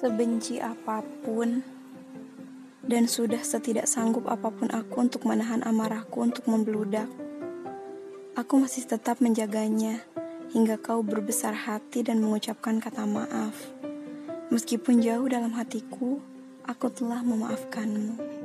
Sebenci apa pun dan sudah setidak sanggup apa pun aku untuk menahan amarahku untuk membeludak. Aku masih tetap menjaganya hingga kau berbesar hati dan mengucapkan kata maaf. Meskipun jauh dalam hatiku, aku telah memaafkanmu.